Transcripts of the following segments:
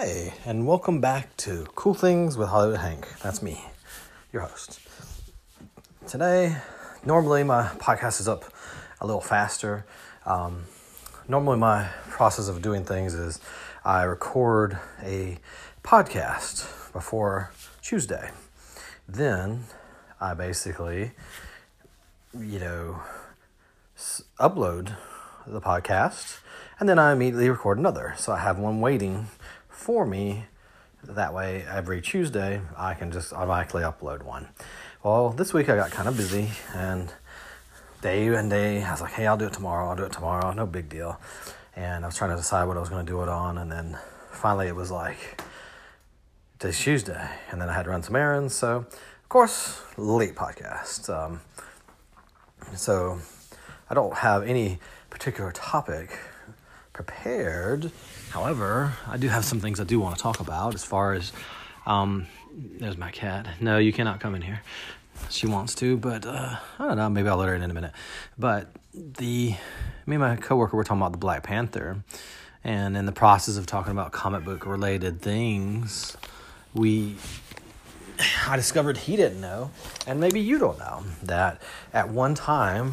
Hey, and welcome back to Cool Things with Hollywood Hank. That's me, your host. Today, normally my podcast is up a little faster. Um, normally, my process of doing things is I record a podcast before Tuesday. Then I basically, you know, s- upload the podcast and then I immediately record another. So I have one waiting for me. That way, every Tuesday, I can just automatically upload one. Well, this week I got kind of busy and day and day, I was like, hey, I'll do it tomorrow, I'll do it tomorrow, no big deal. And I was trying to decide what I was going to do it on, and then finally it was like, today's Tuesday, and then I had to run some errands, so of course, late podcast. Um, so I don't have any particular topic prepared. However, I do have some things I do want to talk about as far as um, there's my cat. No, you cannot come in here. She wants to, but uh, I don't know. Maybe I'll let her in in a minute. But the me and my coworker were talking about the Black Panther, and in the process of talking about comic book related things, we I discovered he didn't know, and maybe you don't know, that at one time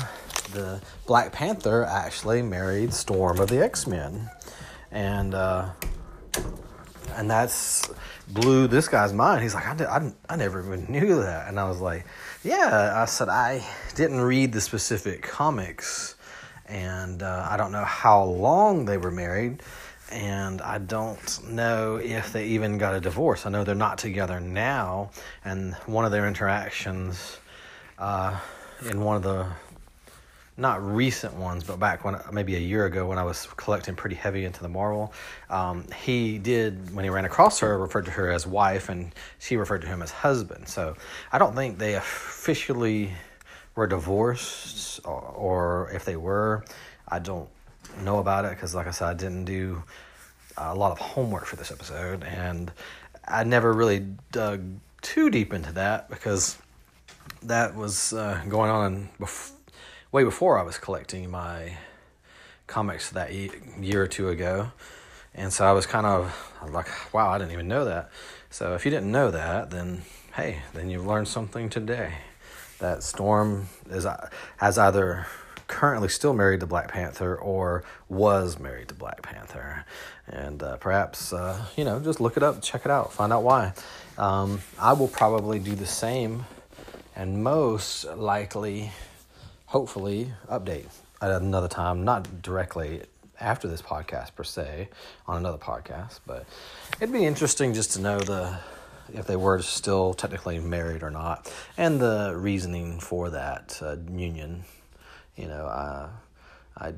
the Black Panther actually married Storm of the X Men, and uh, and that's blew this guy's mind. He's like, I, did, I, I never even knew that, and I was like, Yeah. I said I didn't read the specific comics, and uh, I don't know how long they were married. And I don't know if they even got a divorce. I know they're not together now. And one of their interactions uh, in one of the not recent ones, but back when maybe a year ago when I was collecting pretty heavy into the Marvel, um, he did when he ran across her referred to her as wife, and she referred to him as husband. So I don't think they officially were divorced, or, or if they were, I don't know about it because, like I said, I didn't do a lot of homework for this episode, and I never really dug too deep into that because that was uh, going on before way before I was collecting my comics that year or two ago. And so I was kind of like, wow, I didn't even know that. So if you didn't know that, then hey, then you've learned something today. That Storm is has either currently still married to Black Panther or was married to Black Panther. And uh, perhaps, uh, you know, just look it up, check it out, find out why. Um, I will probably do the same and most likely hopefully update at another time, not directly after this podcast per se, on another podcast, but it'd be interesting just to know the if they were still technically married or not, and the reasoning for that uh, union. You know, I I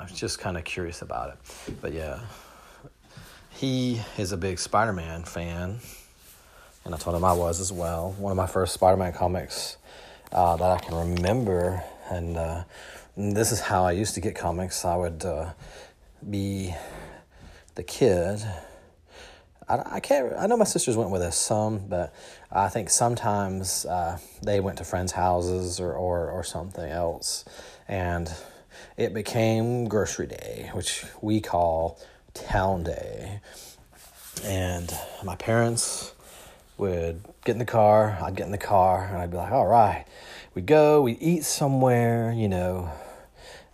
was just kind of curious about it, but yeah, he is a big Spider-Man fan, and I told him I was as well. One of my first Spider-Man comics uh, that I can remember. And, uh, this is how I used to get comics. I would uh, be the kid. I, I can't. I know my sisters went with us some, but I think sometimes uh, they went to friends' houses or, or or something else, and it became grocery day, which we call town day. And my parents would get in the car, I'd get in the car, and I'd be like, all right, we go, we eat somewhere, you know,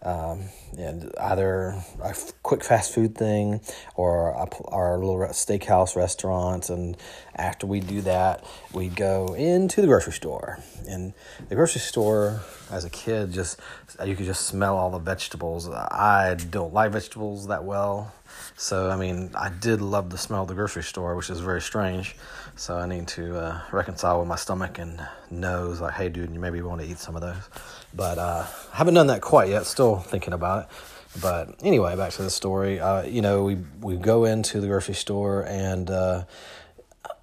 um, and either a quick fast food thing or a, our little steakhouse restaurant. And after we do that, we'd go into the grocery store. And the grocery store, as a kid, just you could just smell all the vegetables. I don't like vegetables that well, so I mean, I did love the smell of the grocery store, which is very strange. So I need to uh, reconcile with my stomach and nose, like, hey, dude, you maybe want to eat some of those. But uh, I haven't done that quite yet. Still thinking about it. But anyway, back to the story. Uh, you know, we we go into the grocery store, and uh,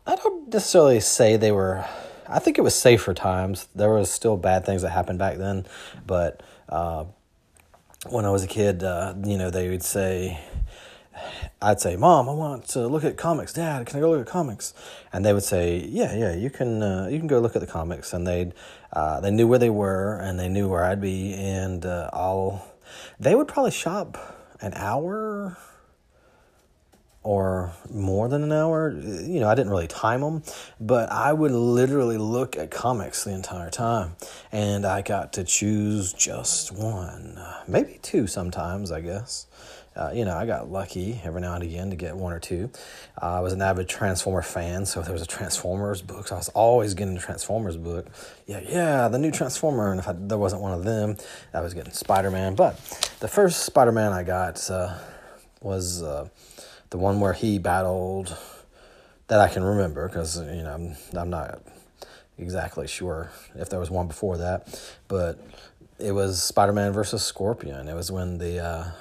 I don't necessarily say they were. I think it was safer times. There was still bad things that happened back then, but uh, when I was a kid, uh, you know, they would say I'd say, "Mom, I want to look at comics. Dad, can I go look at comics?" And they would say, "Yeah, yeah, you can. Uh, you can go look at the comics." And they'd uh, they knew where they were, and they knew where I'd be, and uh, I'll. They would probably shop an hour or more than an hour. You know, I didn't really time them, but I would literally look at comics the entire time. And I got to choose just one, maybe two sometimes, I guess. Uh, you know, I got lucky every now and again to get one or two. Uh, I was an avid Transformer fan, so if there was a Transformers book, so I was always getting a Transformers book. Yeah, yeah, the new Transformer, and if I, there wasn't one of them, I was getting Spider Man. But the first Spider Man I got uh, was uh, the one where he battled that I can remember because you know I'm, I'm not exactly sure if there was one before that, but it was Spider Man versus Scorpion. It was when the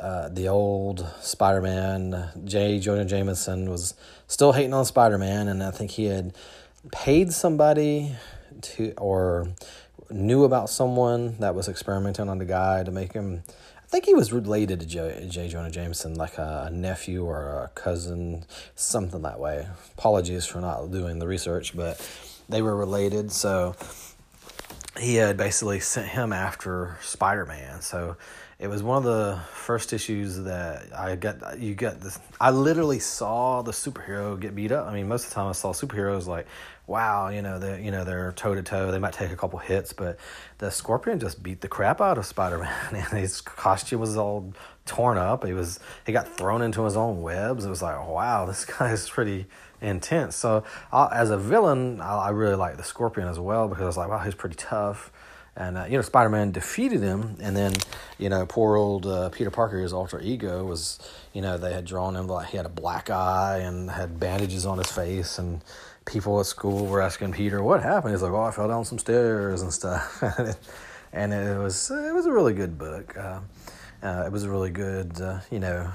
uh, the old Spider Man J. Jonah Jameson was still hating on Spider Man, and I think he had paid somebody to or knew about someone that was experimenting on the guy to make him I think he was related to J. J. Jonah Jameson, like a nephew or a cousin, something that way. Apologies for not doing the research, but they were related. So he had basically sent him after Spider Man. So it was one of the first issues that I got. You got this. I literally saw the superhero get beat up. I mean, most of the time I saw superheroes like wow, you know, they you know they're toe to toe. They might take a couple hits, but the Scorpion just beat the crap out of Spider Man, and his costume was all torn up. He was he got thrown into his own webs. It was like, wow, this guy is pretty intense. So as a villain, I, I really like the Scorpion as well because I was like, wow, he's pretty tough. And uh, you know, Spider Man defeated him, and then you know, poor old uh, Peter Parker, his alter ego, was you know they had drawn him like he had a black eye and had bandages on his face, and people at school were asking Peter what happened. He's like, "Oh, I fell down some stairs and stuff," and it was it was a really good book. Uh, uh, it was a really good, uh, you know,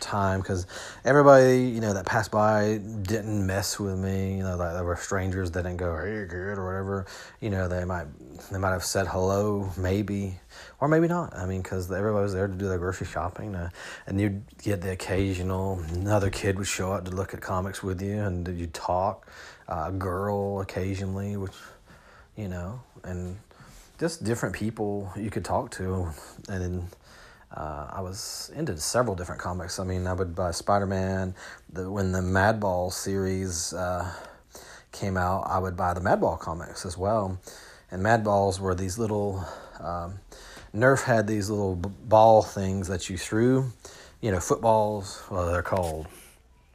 time because everybody you know that passed by didn't mess with me you know like there were strangers that didn't go hey good? or whatever. You know they might they might have said hello maybe or maybe not. I mean because everybody was there to do their grocery shopping uh, and you'd get the occasional another kid would show up to look at comics with you and you'd talk uh, a girl occasionally which you know and just different people you could talk to and then uh, I was into several different comics. I mean, I would buy Spider Man. When the Madball series uh, came out, I would buy the Madball comics as well. And Madballs were these little. Um, Nerf had these little ball things that you threw, you know, footballs. Well, they're called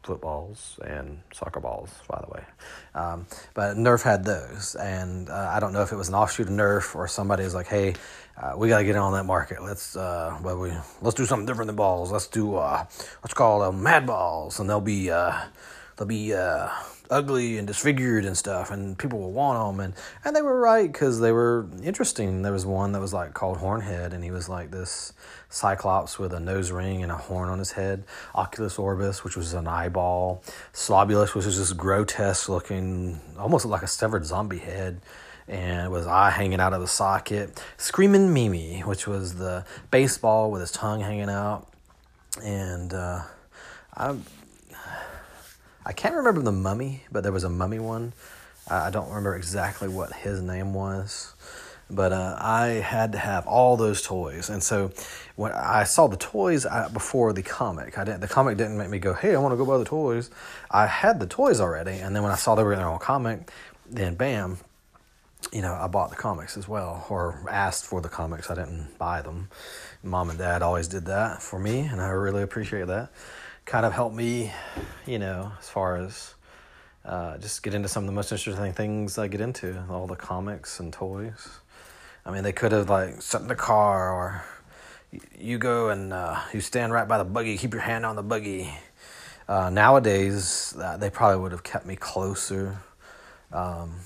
footballs and soccer balls, by the way. Um, but Nerf had those, and uh, I don't know if it was an offshoot of Nerf or somebody was like, "Hey, uh, we got to get on that market. Let's uh, well, we let's do something different than balls. Let's do uh, let's call them Mad Balls, and they'll be uh, they'll be uh, ugly and disfigured and stuff, and people will want them. And and they were right because they were interesting. There was one that was like called Hornhead, and he was like this Cyclops with a nose ring and a horn on his head. Oculus Orbus, which was an eyeball. Slobulus, which was this grotesque looking, almost like a severed zombie head and was eye hanging out of the socket. Screaming Mimi, which was the baseball with his tongue hanging out, and uh, I I can't remember the mummy, but there was a mummy one. I don't remember exactly what his name was, but uh, I had to have all those toys, and so when I saw the toys uh, before the comic, I didn't. The comic didn't make me go, "Hey, I want to go buy the toys." I had the toys already, and then when I saw they were in their own comic, then bam, you know, I bought the comics as well, or asked for the comics. I didn't buy them. Mom and Dad always did that for me, and I really appreciate that. Kind of helped me, you know, as far as uh, just get into some of the most interesting things I get into, all the comics and toys. I mean, they could have like sat in the car, or you go and uh, you stand right by the buggy, keep your hand on the buggy. Uh, nowadays, uh, they probably would have kept me closer. Um,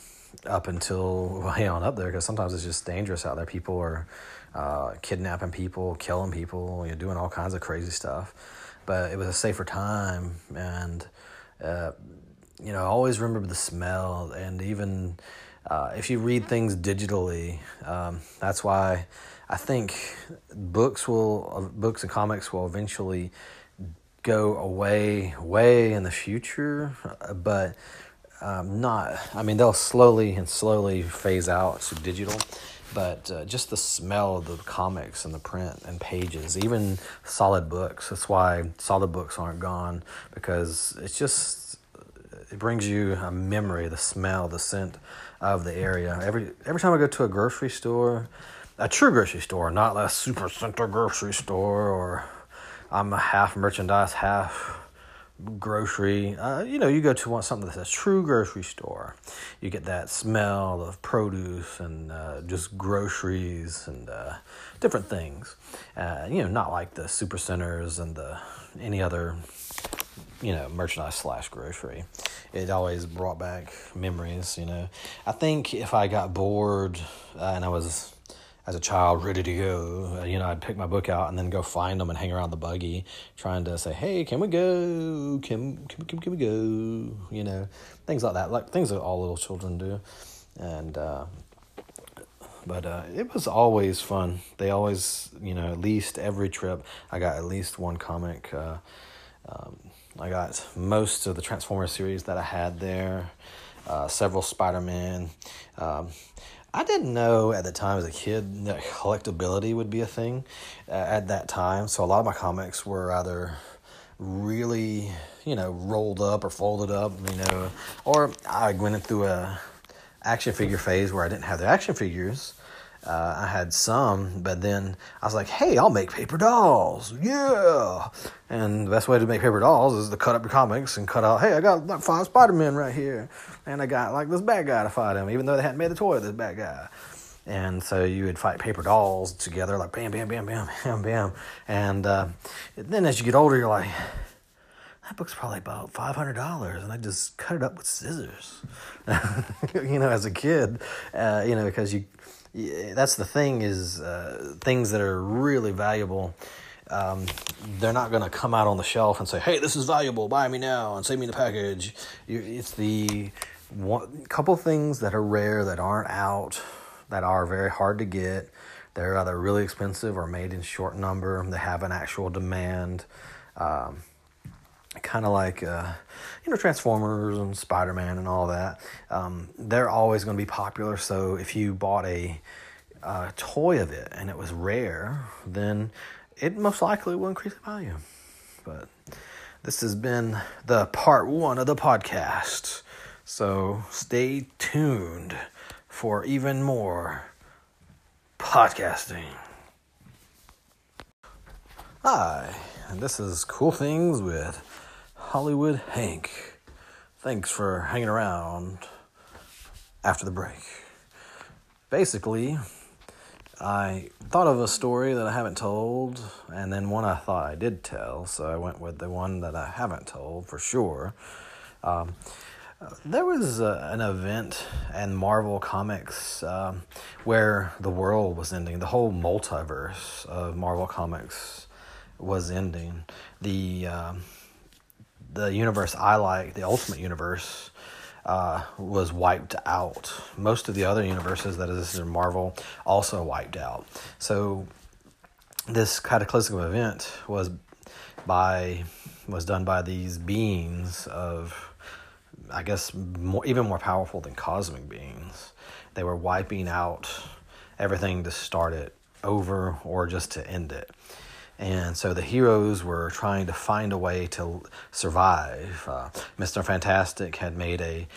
up until way on up there because sometimes it's just dangerous out there. People are uh, kidnapping people, killing people, you doing all kinds of crazy stuff. But it was a safer time, and uh, you know, I always remember the smell. And even uh, if you read things digitally, um, that's why I think books will, books and comics will eventually go away, way in the future. But um, not. I mean, they'll slowly and slowly phase out to digital, but uh, just the smell of the comics and the print and pages, even solid books. That's why solid books aren't gone because it's just it brings you a memory, the smell, the scent of the area. Every every time I go to a grocery store, a true grocery store, not a super center grocery store, or I'm a half merchandise, half grocery. Uh, you know, you go to one something that's a true grocery store. You get that smell of produce and uh, just groceries and uh, different things. Uh, you know, not like the super centers and the any other you know merchandise slash grocery. It always brought back memories. You know, I think if I got bored uh, and I was as a child ready to go. Uh, you know, I'd pick my book out and then go find them and hang around the buggy, trying to say, "Hey, can we go? Can can can, can we go?" You know, things like that, like things that all little children do, and. Uh, but uh, it was always fun. They always, you know, at least every trip, I got at least one comic. Uh, um, I got most of the Transformers series that I had there, uh, several Spider Man. Um, I didn't know at the time as a kid that collectability would be a thing uh, at that time. So a lot of my comics were either really, you know, rolled up or folded up, you know, or I went through a action figure phase where I didn't have the action figures uh, I had some, but then I was like, hey, I'll make paper dolls. Yeah. And the best way to make paper dolls is to cut up your comics and cut out, hey, I got like five Spider Men right here. And I got like this bad guy to fight him, even though they hadn't made the toy of this bad guy. And so you would fight paper dolls together, like bam, bam, bam, bam, bam, bam. And uh, then as you get older, you're like, that book's probably about five hundred dollars, and I just cut it up with scissors. you know, as a kid, uh, you know, because you that's the thing is uh, things that are really valuable um, they're not going to come out on the shelf and say hey this is valuable buy me now and save me the package. It's the one couple things that are rare that aren't out that are very hard to get. They're either really expensive or made in short number. They have an actual demand. Um, kind of like uh, you know Transformers and Spider Man and all that. Um, they're always going to be popular. So if you bought a uh, toy of it and it was rare, then it most likely will increase the value. But this has been the part one of the podcast. So stay tuned for even more podcasting. Hi, and this is Cool Things with Hollywood Hank. Thanks for hanging around after the break. Basically, I thought of a story that I haven't told, and then one I thought I did tell, so I went with the one that I haven't told for sure. Um, there was uh, an event in Marvel Comics um, where the world was ending. The whole multiverse of Marvel Comics was ending. The um, the universe I like, the Ultimate Universe, uh, was wiped out. Most of the other universes that is in Marvel also wiped out. So this cataclysmic event was by was done by these beings of I guess more, even more powerful than cosmic beings. They were wiping out everything to start it over or just to end it. And so the heroes were trying to find a way to survive. Uh, Mr. Fantastic had made a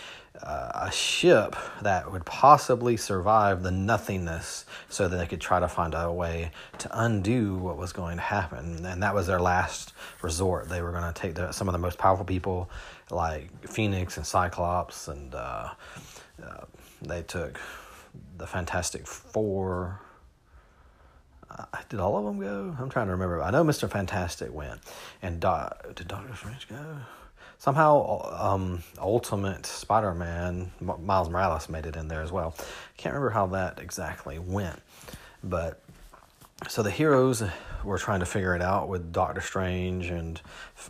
uh, a ship that would possibly survive the nothingness so that they could try to find a way to undo what was going to happen. And that was their last resort. They were going to take the, some of the most powerful people like Phoenix and Cyclops, and uh, uh they took the Fantastic Four did all of them go? I'm trying to remember. I know Mr. Fantastic went, and Do- did Doctor Strange go? Somehow, um, Ultimate Spider-Man, Miles Morales made it in there as well. Can't remember how that exactly went, but so the heroes were trying to figure it out with Doctor Strange and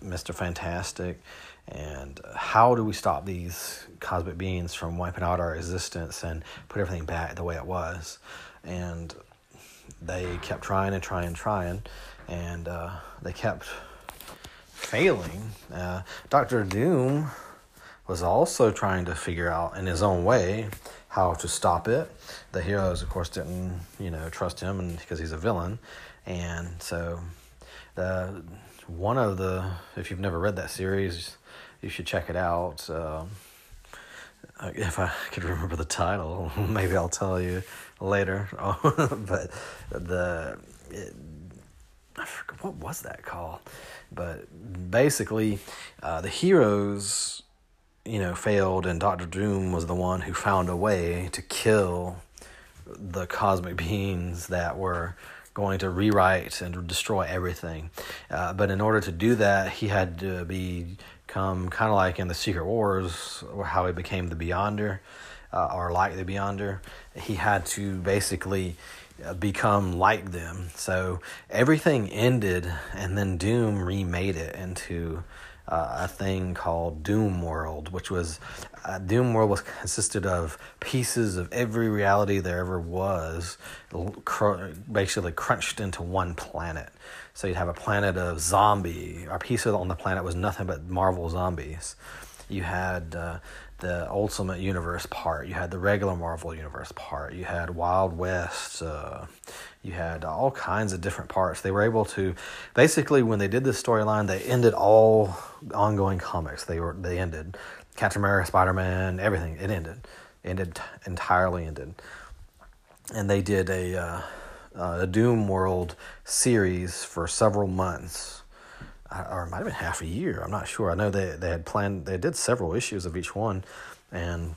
Mr. Fantastic, and how do we stop these cosmic beings from wiping out our existence and put everything back the way it was? And they kept trying and trying and trying, and uh, they kept failing. Uh, Doctor Doom was also trying to figure out in his own way how to stop it. The heroes, of course, didn't you know trust him, because he's a villain, and so the one of the if you've never read that series, you should check it out. Um, if I could remember the title, maybe I'll tell you later. but the it, I forget what was that called, but basically, uh, the heroes, you know, failed, and Doctor Doom was the one who found a way to kill the cosmic beings that were going to rewrite and destroy everything. Uh, but in order to do that, he had to become kind of like in the Secret Wars, how he became the Beyonder, uh, or like the Beyonder. He had to basically uh, become like them. So everything ended, and then Doom remade it into uh, a thing called Doom World, which was uh, Doom World was consisted of pieces of every reality there ever was, cr- basically crunched into one planet. So you'd have a planet of zombie. Our piece on the planet was nothing but Marvel zombies. You had uh, the Ultimate Universe part. You had the regular Marvel Universe part. You had Wild West. Uh, you had all kinds of different parts. They were able to, basically, when they did this storyline, they ended all ongoing comics. They were they ended Captain America, Spider Man, everything. It ended, ended entirely ended, and they did a uh, a Doom World series for several months or it might have been half a year. I'm not sure. I know they they had planned. They did several issues of each one, and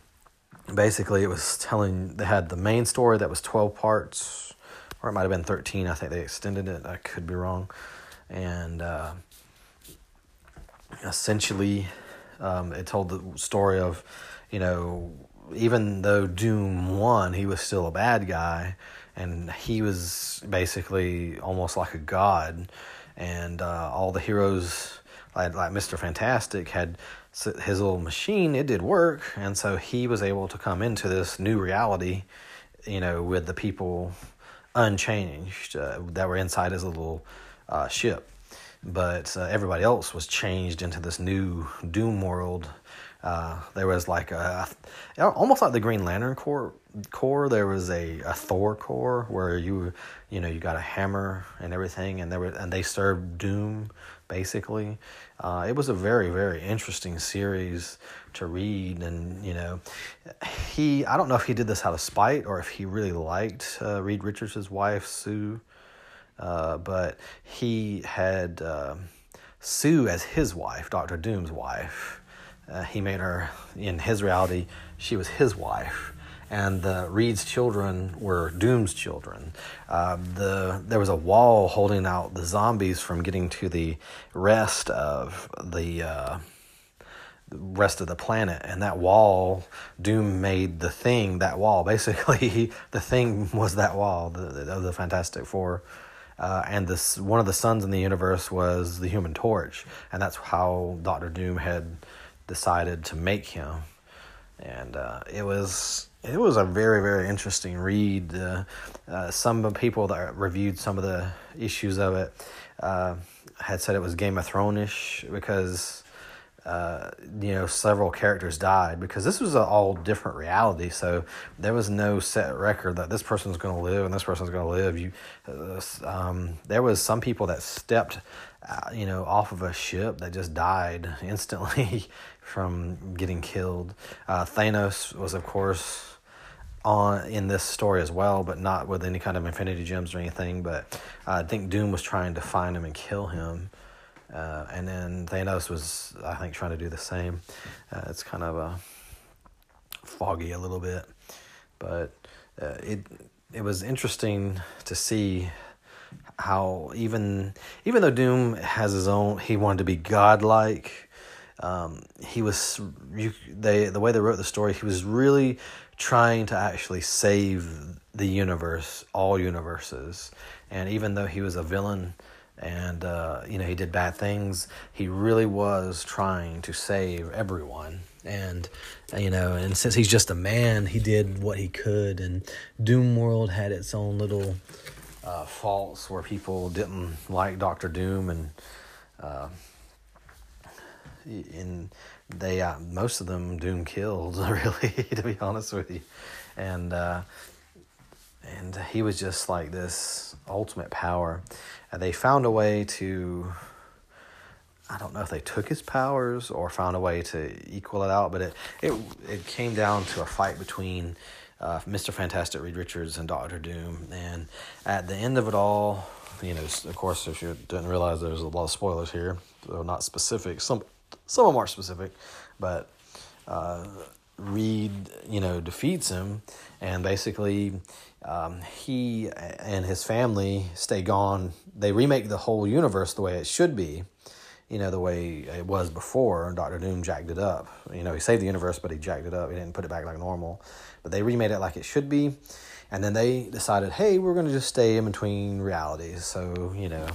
basically it was telling. They had the main story that was 12 parts, or it might have been 13. I think they extended it. I could be wrong, and uh, essentially, um, it told the story of, you know, even though Doom won, he was still a bad guy, and he was basically almost like a god and uh, all the heroes like, like Mr. Fantastic had his little machine it did work and so he was able to come into this new reality you know with the people unchanged uh, that were inside his little uh, ship but uh, everybody else was changed into this new doom world uh, there was like a almost like the Green Lantern Corps. Corps there was a, a Thor Corps where you you know you got a hammer and everything, and there were and they served doom basically. Uh, it was a very very interesting series to read, and you know he I don't know if he did this out of spite or if he really liked uh, Reed Richards' wife Sue, uh, but he had uh, Sue as his wife, Doctor Doom's wife uh, he made her, in his reality, she was his wife. And the Reed's children were Doom's children. Uh, the there was a wall holding out the zombies from getting to the rest of the uh, rest of the planet. And that wall, Doom made the thing that wall. Basically, the thing was that wall of the, Fantastic Four. Uh, and this one of the sons in the universe was the Human Torch, and that's how Doctor Doom had decided to make him, and uh, it was it was a very very interesting read. Uh, uh, some people that reviewed some of the issues of it uh, had said it was Game of Thrones because. Uh, you know, several characters died because this was an all different reality. So there was no set record that this person's going to live and this person's going to live. You, uh, um, there was some people that stepped, uh, you know, off of a ship that just died instantly from getting killed. Thanos was, of course, on in this story as well, but not with any kind of Infinity Gems or anything. But uh, I think Doom was trying to find him and kill him. Uh, and then Thanos was, I think, trying to do the same. Uh, it's kind of a foggy a little bit, but uh, it it was interesting to see how even even though Doom has his own, he wanted to be godlike um, he was you, they the way they wrote the story he was really trying to actually save the universe all universes. And even though he was a villain and uh, you know he did bad things he really was trying to save everyone. And you know and since he's just a man he did what he could. And doom world had its own little uh, faults where people didn't like dr doom and uh, and they uh, most of them Doom killed really to be honest with you, and uh, and he was just like this ultimate power. And they found a way to. I don't know if they took his powers or found a way to equal it out, but it it it came down to a fight between uh, Mr. Fantastic, Reed Richards, and Doctor Doom. And at the end of it all, you know, of course, if you didn't realize there's a lot of spoilers here, though not specific. Some some of them are specific, but uh, Reed, you know, defeats him, and basically um, he and his family stay gone. They remake the whole universe the way it should be, you know, the way it was before. Doctor Doom jacked it up. You know, he saved the universe, but he jacked it up. He didn't put it back like normal. But they remade it like it should be, and then they decided, hey, we're going to just stay in between realities. So you know.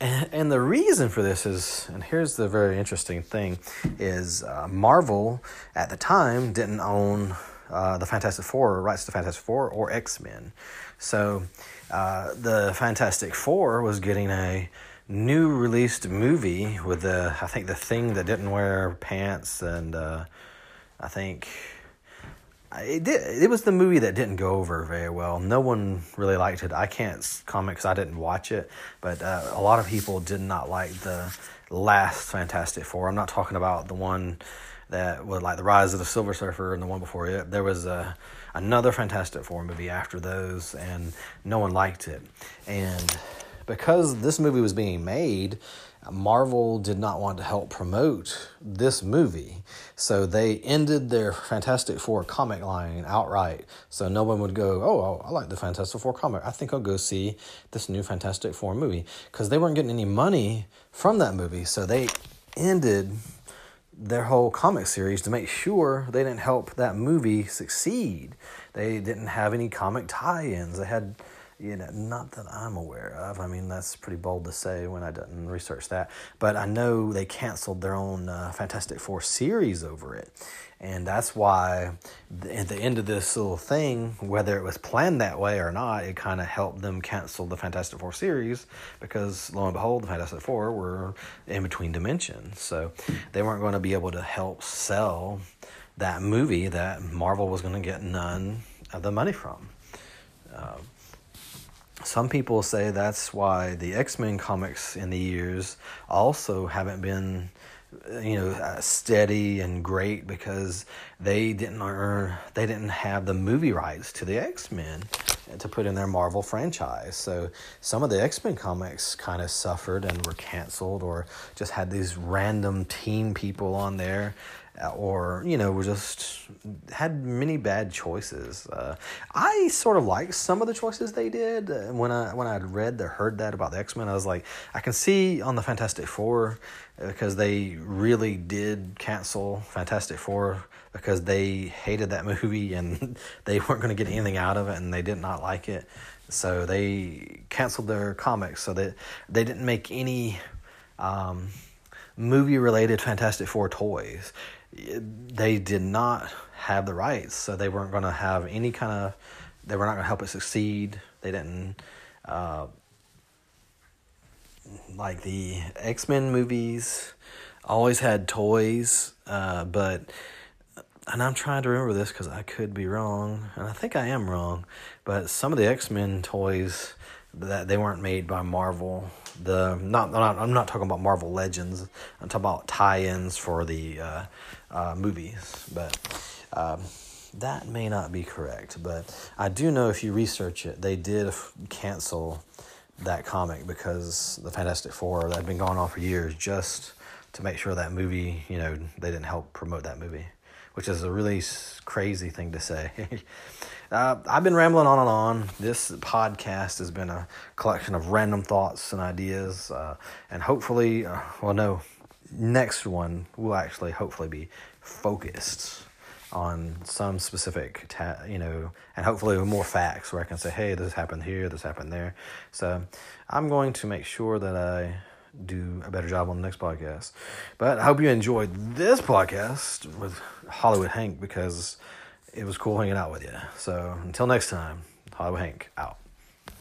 And, and the reason for this is, and here's the very interesting thing, is uh, Marvel at the time didn't own uh, the Fantastic Four, rights to Fantastic Four, or X Men. So uh, the Fantastic Four was getting a new released movie with the, I think, the thing that didn't wear pants, and uh, I think. It did. It was the movie that didn't go over very well. No one really liked it. I can't comment because I didn't watch it, but uh, a lot of people did not like the last Fantastic Four. I'm not talking about the one that was like the Rise of the Silver Surfer and the one before it. There was a another Fantastic Four movie after those, and no one liked it. And because this movie was being made, Marvel did not want to help promote this movie, so they ended their Fantastic Four comic line outright. So no one would go, "Oh, I like the Fantastic Four comic. I think I'll go see this new Fantastic Four movie," because they weren't getting any money from that movie. So they ended their whole comic series to make sure they didn't help that movie succeed. They didn't have any comic tie-ins. They had, you know, not that I'm aware of. I mean, that's pretty bold to say when I didn't research that. But I know they canceled their own uh, Fantastic Four series over it, and that's why at the end of this little thing, whether it was planned that way or not, it kind of helped them cancel the Fantastic Four series because lo and behold, the Fantastic Four were in between dimensions. So they weren't going to be able to help sell that movie that Marvel was going to get none of the money from. Uh, some people say that's why the X Men comics in the years also haven't been you know uh, steady and great because they didn't earn they didn't have the movie rights to the X-Men to put in their Marvel franchise. So some of the X-Men comics kind of suffered and were canceled or just had these random teen people on there or you know just had many bad choices. Uh, I sort of liked some of the choices they did uh, when I when I read or heard that about the X Men. I was like, I can see on the Fantastic Four because they really did cancel Fantastic Four because they hated that movie and they weren't going to get anything out of it and they did not like it. So they canceled their comics so that they didn't make any um, movie related Fantastic Four toys. They did not have the rights, so they weren't going to have any kind of, they were not going to help it succeed. They didn't. Uh, like the X Men movies always had toys, uh, but and I'm trying to remember this because I could be wrong, and I think I am wrong. But some of the X Men toys that they weren't made by Marvel. The not, not I'm not talking about Marvel Legends. I'm talking about tie-ins for the uh, uh, movies, but. Um, that may not be correct, but I do know if you research it, they did cancel that comic because the Fantastic Four that had been going on for years just to make sure that movie, you know, they didn't help promote that movie, which is a really crazy thing to say. uh, I've been rambling on and on. This podcast has been a collection of random thoughts and ideas, uh, and hopefully, uh, well, no, next one will actually hopefully be focused on some specific, ta- you know, and hopefully with more facts where I can say, hey, this happened here, this happened there. So I'm going to make sure that I do a better job on the next podcast. But I hope you enjoyed this podcast with Hollywood Hank because it was cool hanging out with you. So until next time, Hollywood Hank out.